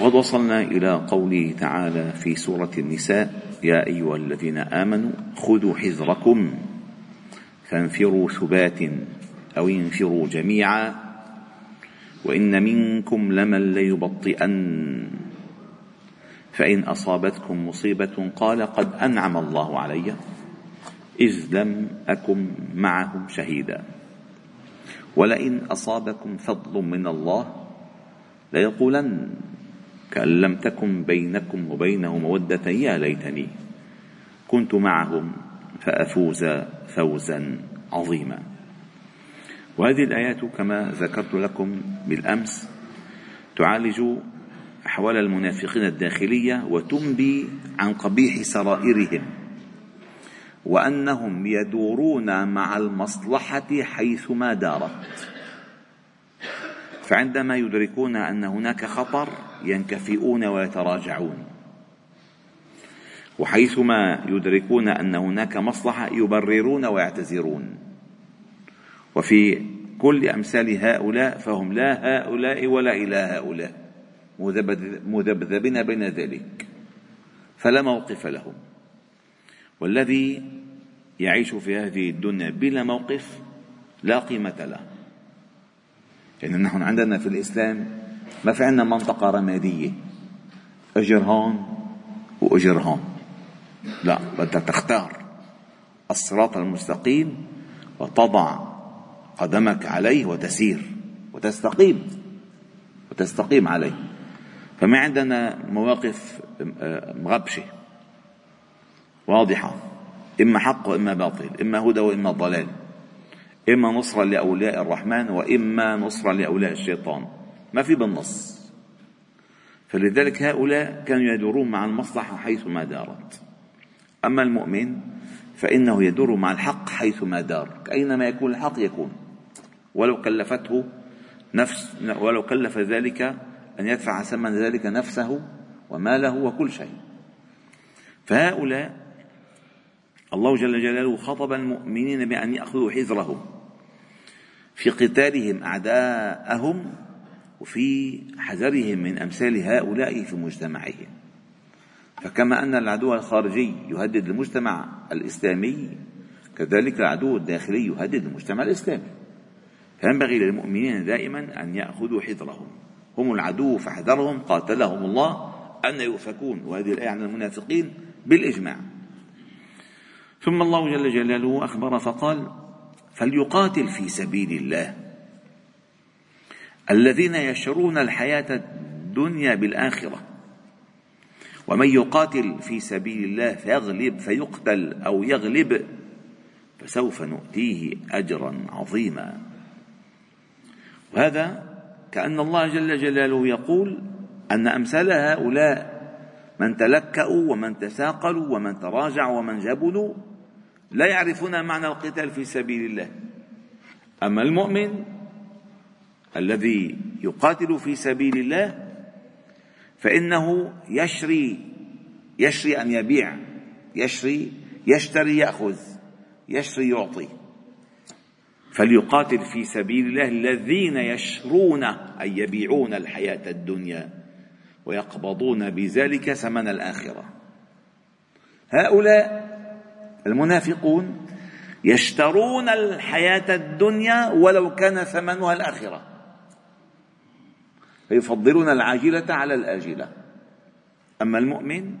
وقد وصلنا إلى قوله تعالى في سورة النساء يا أيها الذين آمنوا خذوا حذركم فانفروا ثبات أو انفروا جميعا وإن منكم لمن ليبطئن. فإن أصابتكم مصيبة قال قد أنعم الله علي إذ لم أكن معهم شهيدا. ولئن أصابكم فضل من الله ليقولن. كأن لم تكن بينكم وبينه مودة يا ليتني كنت معهم فأفوز فوزا عظيما. وهذه الآيات كما ذكرت لكم بالأمس تعالج أحوال المنافقين الداخلية وتنبي عن قبيح سرائرهم وأنهم يدورون مع المصلحة حيثما دارت. فعندما يدركون أن هناك خطر ينكفئون ويتراجعون. وحيثما يدركون أن هناك مصلحة يبررون ويعتذرون. وفي كل أمثال هؤلاء فهم لا هؤلاء ولا إلى هؤلاء. مذبذبين بين ذلك. فلا موقف لهم. والذي يعيش في هذه الدنيا بلا موقف لا قيمة له. يعني نحن عندنا في الإسلام ما في عندنا منطقة رمادية. أجر هون وأجر هون. لا بدك تختار الصراط المستقيم وتضع قدمك عليه وتسير وتستقيم وتستقيم عليه. فما عندنا مواقف مغبشة واضحة. إما حق وإما باطل إما هدى وإما ضلال. إما نصرة لأولياء الرحمن وإما نصرة لأولياء الشيطان. ما في بالنص. فلذلك هؤلاء كانوا يدورون مع المصلحة حيثما دارت. أما المؤمن فإنه يدور مع الحق حيثما دار. أينما يكون الحق يكون. ولو كلفته نفس ولو كلف ذلك أن يدفع ثمن ذلك نفسه وماله وكل شيء. فهؤلاء الله جل جلاله خطب المؤمنين بأن يأخذوا حذرهم. في قتالهم أعداءهم وفي حذرهم من أمثال هؤلاء في مجتمعهم. فكما أن العدو الخارجي يهدد المجتمع الإسلامي كذلك العدو الداخلي يهدد المجتمع الإسلامي. فينبغي للمؤمنين دائما أن يأخذوا حذرهم. هم العدو فاحذرهم قاتلهم الله أن يؤفكون. وهذه الآية عن المنافقين بالإجماع. ثم الله جل جلاله أخبر فقال فليقاتل في سبيل الله. الذين يشرون الحياة الدنيا بالآخرة. ومن يقاتل في سبيل الله فيغلب فيقتل أو يغلب فسوف نؤتيه أجرا عظيما. وهذا كأن الله جل جلاله يقول أن أمثال هؤلاء من تلكأوا ومن تساقلوا ومن تراجعوا ومن جبلوا لا يعرفون معنى القتال في سبيل الله. أما المؤمن الذي يقاتل في سبيل الله فإنه يشري يشري أن يبيع يشري يشتري يأخذ يشري يعطي. فليقاتل في سبيل الله الذين يشرون أي يبيعون الحياة الدنيا ويقبضون بذلك ثمن الآخرة. هؤلاء المنافقون يشترون الحياة الدنيا ولو كان ثمنها الآخرة. فيفضلون العاجلة على الآجلة. أما المؤمن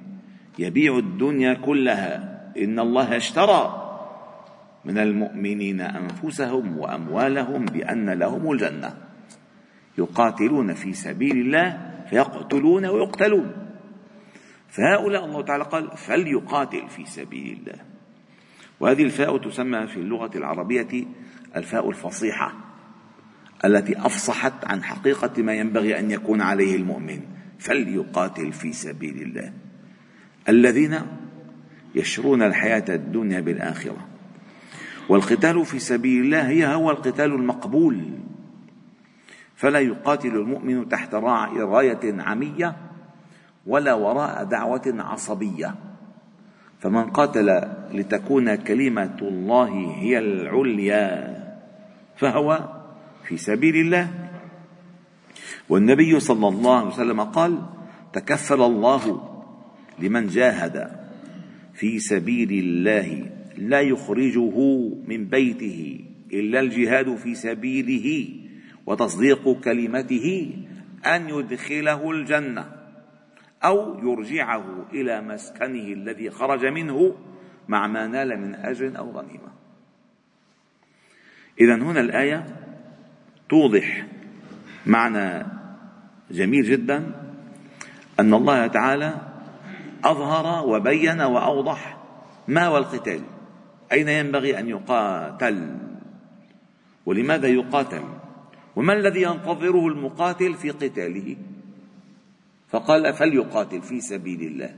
يبيع الدنيا كلها إن الله اشترى من المؤمنين أنفسهم وأموالهم بأن لهم الجنة. يقاتلون في سبيل الله فيقتلون ويقتلون. فهؤلاء الله تعالى قال فليقاتل في سبيل الله. وهذه الفاء تسمى في اللغة العربية الفاء الفصيحة التي أفصحت عن حقيقة ما ينبغي أن يكون عليه المؤمن فليقاتل في سبيل الله. الذين يشرون الحياة الدنيا بالآخرة. والقتال في سبيل الله هي هو القتال المقبول. فلا يقاتل المؤمن تحت راية عمية ولا وراء دعوة عصبية. فمن قاتل لتكون كلمة الله هي العليا فهو في سبيل الله. والنبي صلى الله عليه وسلم قال تكفل الله لمن جاهد في سبيل الله لا يخرجه من بيته إلا الجهاد في سبيله وتصديق كلمته أن يدخله الجنة. أو يرجعه إلى مسكنه الذي خرج منه مع ما نال من أجر أو غنيمة. اذا هنا الآية توضح معنى جميل جدا أن الله تعالى أظهر وبين وأوضح ما هو القتال أين ينبغي أن يقاتل؟ ولماذا يقاتل؟ وما الذي ينتظره المقاتل في قتاله؟ فقال فليقاتل في سبيل الله.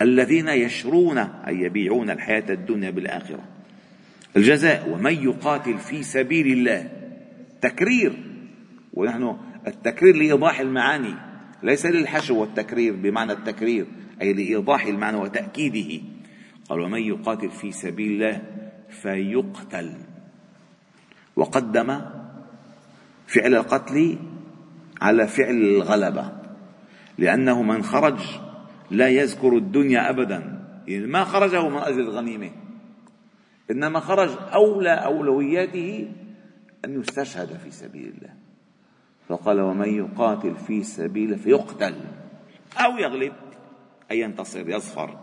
الذين يشرون أي يبيعون الحياة الدنيا بالآخرة. الجزاء ومن يقاتل في سبيل الله. تكرير. ونحن التكرير لإيضاح المعاني. ليس للحشو والتكرير بمعنى التكرير أي لإيضاح المعنى وتأكيده. قال ومن يقاتل في سبيل الله فيقتل. وقدم فعل القتل على فعل الغلبة. لأنه من خرج لا يذكر الدنيا أبدا. يعني ما خرجه من أجل الغنيمه إنما خرج أولى أولوياته أن يستشهد في سبيل الله. فقال ومن يقاتل في سبيله فيقتل أو يغلب. أي ينتصر يظفر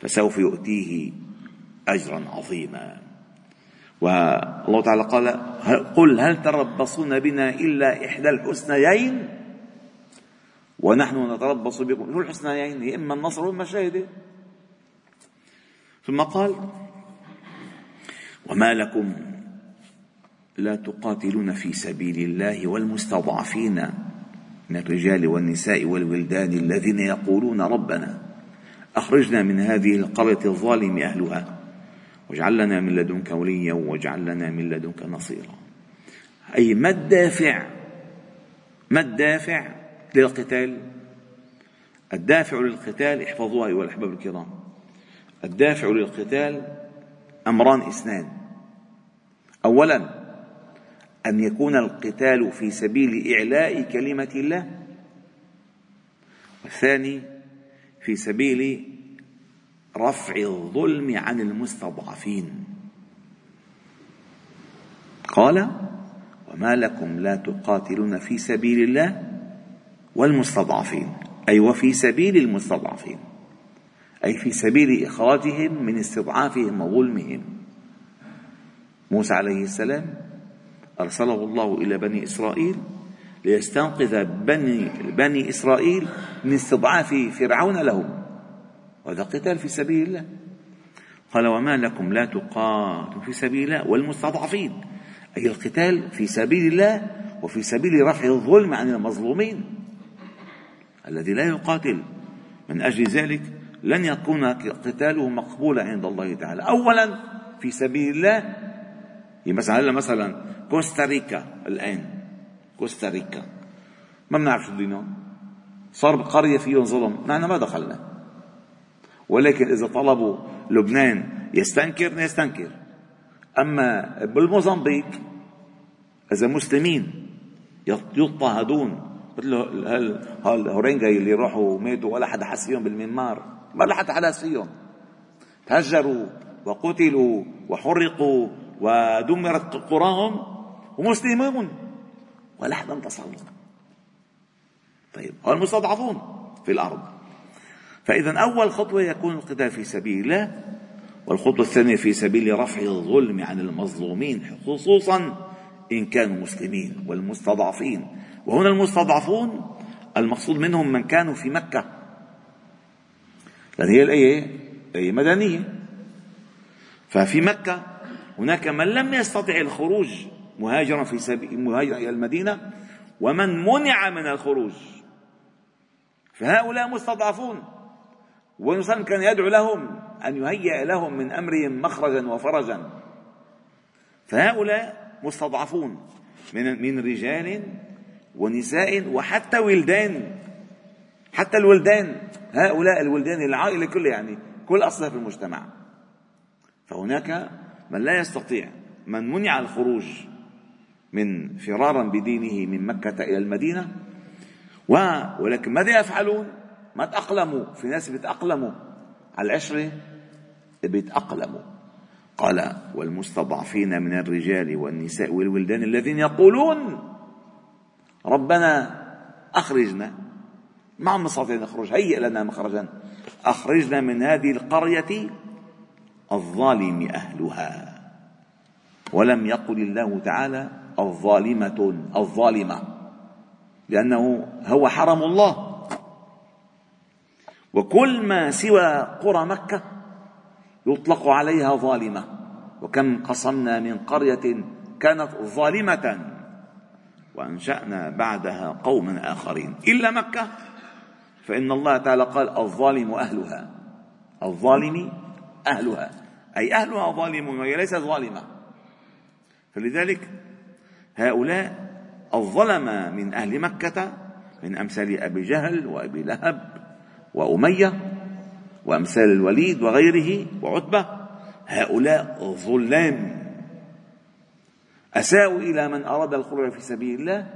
فسوف يؤتيه اجرا عظيما. والله تعالى قال قل هل تربصون بنا إلا إحدى الحسنيين؟ ونحن نتربص بكم. شو الحسنيين هي إما النصر وإما الشهاده ثم قال وما لكم لا تقاتلون في سبيل الله والمستضعفين من الرجال والنساء والولدان الذين يقولون ربنا أخرجنا من هذه القرية الظالم أهلها واجعل لنا من لدنك وليا واجعل لنا من لدنك نصيرا. أي ما الدافع ما الدافع للقتال. الدافع للقتال احفظوها أيها الأحباب الكرام. الدافع للقتال أمران اثنان. اولا أن يكون القتال في سبيل إعلاء كلمة الله. والثاني في سبيل رفع الظلم عن المستضعفين. قال وما لكم لا تقاتلون في سبيل الله والمستضعفين أي وفي سبيل المستضعفين أي في سبيل إخراجهم من استضعافهم وظلمهم. موسى عليه السلام أرسله الله إلى بني إسرائيل ليستنقذ بني, بني إسرائيل من استضعاف فرعون لهم. وهذا قتال في سبيل الله. قال وما لكم لا تقاتلوا في سبيل الله والمستضعفين. أي القتال في سبيل الله وفي سبيل رفع الظلم عن المظلومين. الذي لا يقاتل من أجل ذلك لن يكون قتاله مقبولا عند الله تعالى. أولا في سبيل الله مثلا مثلا كوستاريكا الآن. كوستاريكا. ما بنعرف شو دينهم صار قرية فيهم ظلم. نحن ما دخلنا. ولكن إذا طلبوا لبنان يستنكر يستنكر أما بالموزمبيق إذا مسلمين يضطهدون مثل هالهورينجا اللي راحوا وماتوا ولا حدا حس فيهم بالمنمار ما حدا حدا فيهم. تهجروا وقتلوا وحرقوا ودمرت قراهم ومسلمون. ولا أحد انتصر طيب المستضعفون في الأرض. فإذا أول خطوة يكون القتال في سبيل الله والخطوة الثانية في سبيل رفع الظلم عن المظلومين خصوصا إن كانوا مسلمين والمستضعفين. وهنا المستضعفون المقصود منهم من كانوا في مكة. لأن هي الآية آية مدنية. ففي مكة هناك من لم يستطع الخروج مهاجرا في سبيل مهاجرا إلى المدينة ومن منع من الخروج. فهؤلاء مستضعفون. والنبي كان يدعو لهم أن يهيئ لهم من أمرهم مخرجا وفرجا. فهؤلاء مستضعفون. من من رجال ونساء وحتى ولدان. حتى الولدان. هؤلاء الولدان العائلة كلها يعني كل أصناف المجتمع. فهناك من لا يستطيع من منع الخروج من فرارا بدينه من مكة إلى المدينة ولكن ماذا يفعلون؟ ما تأقلموا. في ناس بيتأقلموا على العشرة بيتأقلموا قال والمستضعفين من الرجال والنساء والولدان الذين يقولون ربنا أخرجنا. ما عم نستطيع نخرج. هيئ لنا مخرجا. أخرجنا من هذه القرية الظالم أهلها. ولم يقل الله تعالى الظالمة الظالمة. لأنه هو حرم الله. وكل ما سوى قرى مكة يطلق عليها ظالمة. وكم قصمنا من قرية كانت ظالمة. وأنشأنا بعدها قوما آخرين. إلا مكة. فإن الله تعالى قال الظالم أهلها. الظالم أهلها. أي أهلها ظالمون وهي ليست ظالمة. فلذلك هؤلاء الظلمة من أهل مكة من أمثال أبي جهل وأبي لهب وأمية وأمثال الوليد وغيره وعتبة. هؤلاء ظلام. أساءوا إلى من أراد الخروج في سبيل الله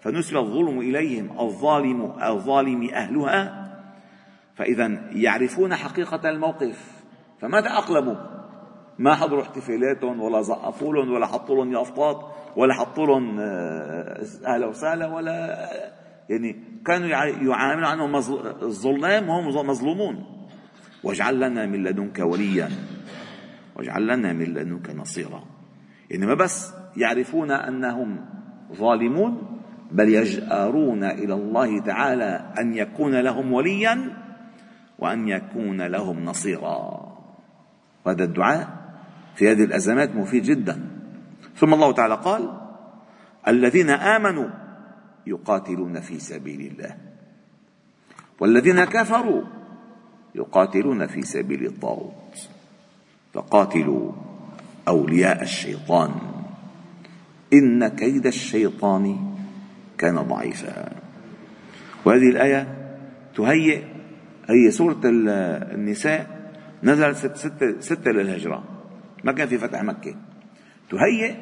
فنسب الظلم إليهم الظالم الظالم أهلها. فإذا يعرفون حقيقة الموقف فما تأقلموا ما حضروا احتفالاتهم ولا زقفوا لهم ولا حطوا لهم يافطات ولا حطوا لهم أهلا وسهلا ولا يعني كانوا يعاملون عنهم الظلام وهم مظلومون. واجعل لنا من لدنك وليا واجعل لنا من لدنك نصيرا. يعني ما بس يعرفون أنهم ظالمون بل يجأرون إلى الله تعالى أن يكون لهم وليا وأن يكون لهم نصيرا. وهذا الدعاء في هذه الأزمات مفيد جدا. ثم الله تعالى قال الذين آمنوا يقاتلون في سبيل الله والذين كفروا يقاتلون في سبيل الطاغوت. فقاتلوا أولياء الشيطان. إن كيد الشيطان كان ضعيفا. وهذه الآية تهيئ هي سورة النساء نزلت ستة, ستة, ستة للهجرة ما كان في فتح مكة. تهيئ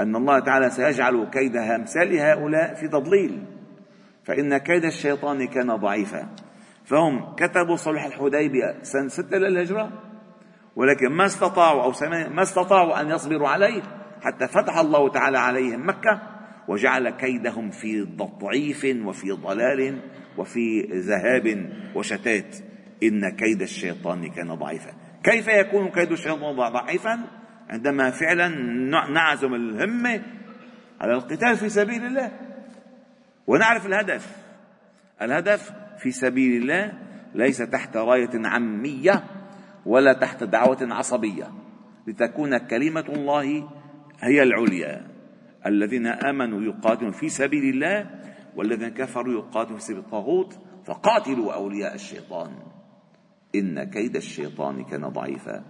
أن الله تعالى سيجعل كيد أمثال هؤلاء في تضليل فإن كيد الشيطان كان ضعيفا. فهم كتبوا صلح الحديبية سنة ستة للهجرة ولكن ما استطاعوا أو ما استطاعوا أن يصبروا عليه. حتى فتح الله تعالى عليهم مكة وجعل كيدهم في ضعيف وفي ضلال وفي ذهاب وشتات. إن كيد الشيطان كان ضعيفا. كيف يكون كيد الشيطان ضعيفا؟ عندما فعلا نعزم الهمة على القتال في سبيل الله. ونعرف الهدف. الهدف في سبيل الله ليس تحت راية عامية ولا تحت دعوة عصبية. لتكون كلمة الله هي العليا. الذين آمنوا يقاتلون في سبيل الله والذين كفروا يقاتلون في سبيل الطاغوت فقاتلوا أولياء الشيطان. إن كيد الشيطان كان ضعيفا.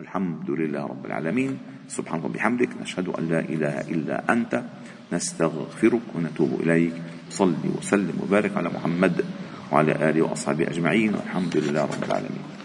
الحمد لله رب العالمين. سبحانك وبحمدك نشهد أن لا إله إلا أنت نستغفرك ونتوب إليك. صل وسلم وبارك على محمد وعلى آله وأصحابه أجمعين. والحمد لله رب العالمين.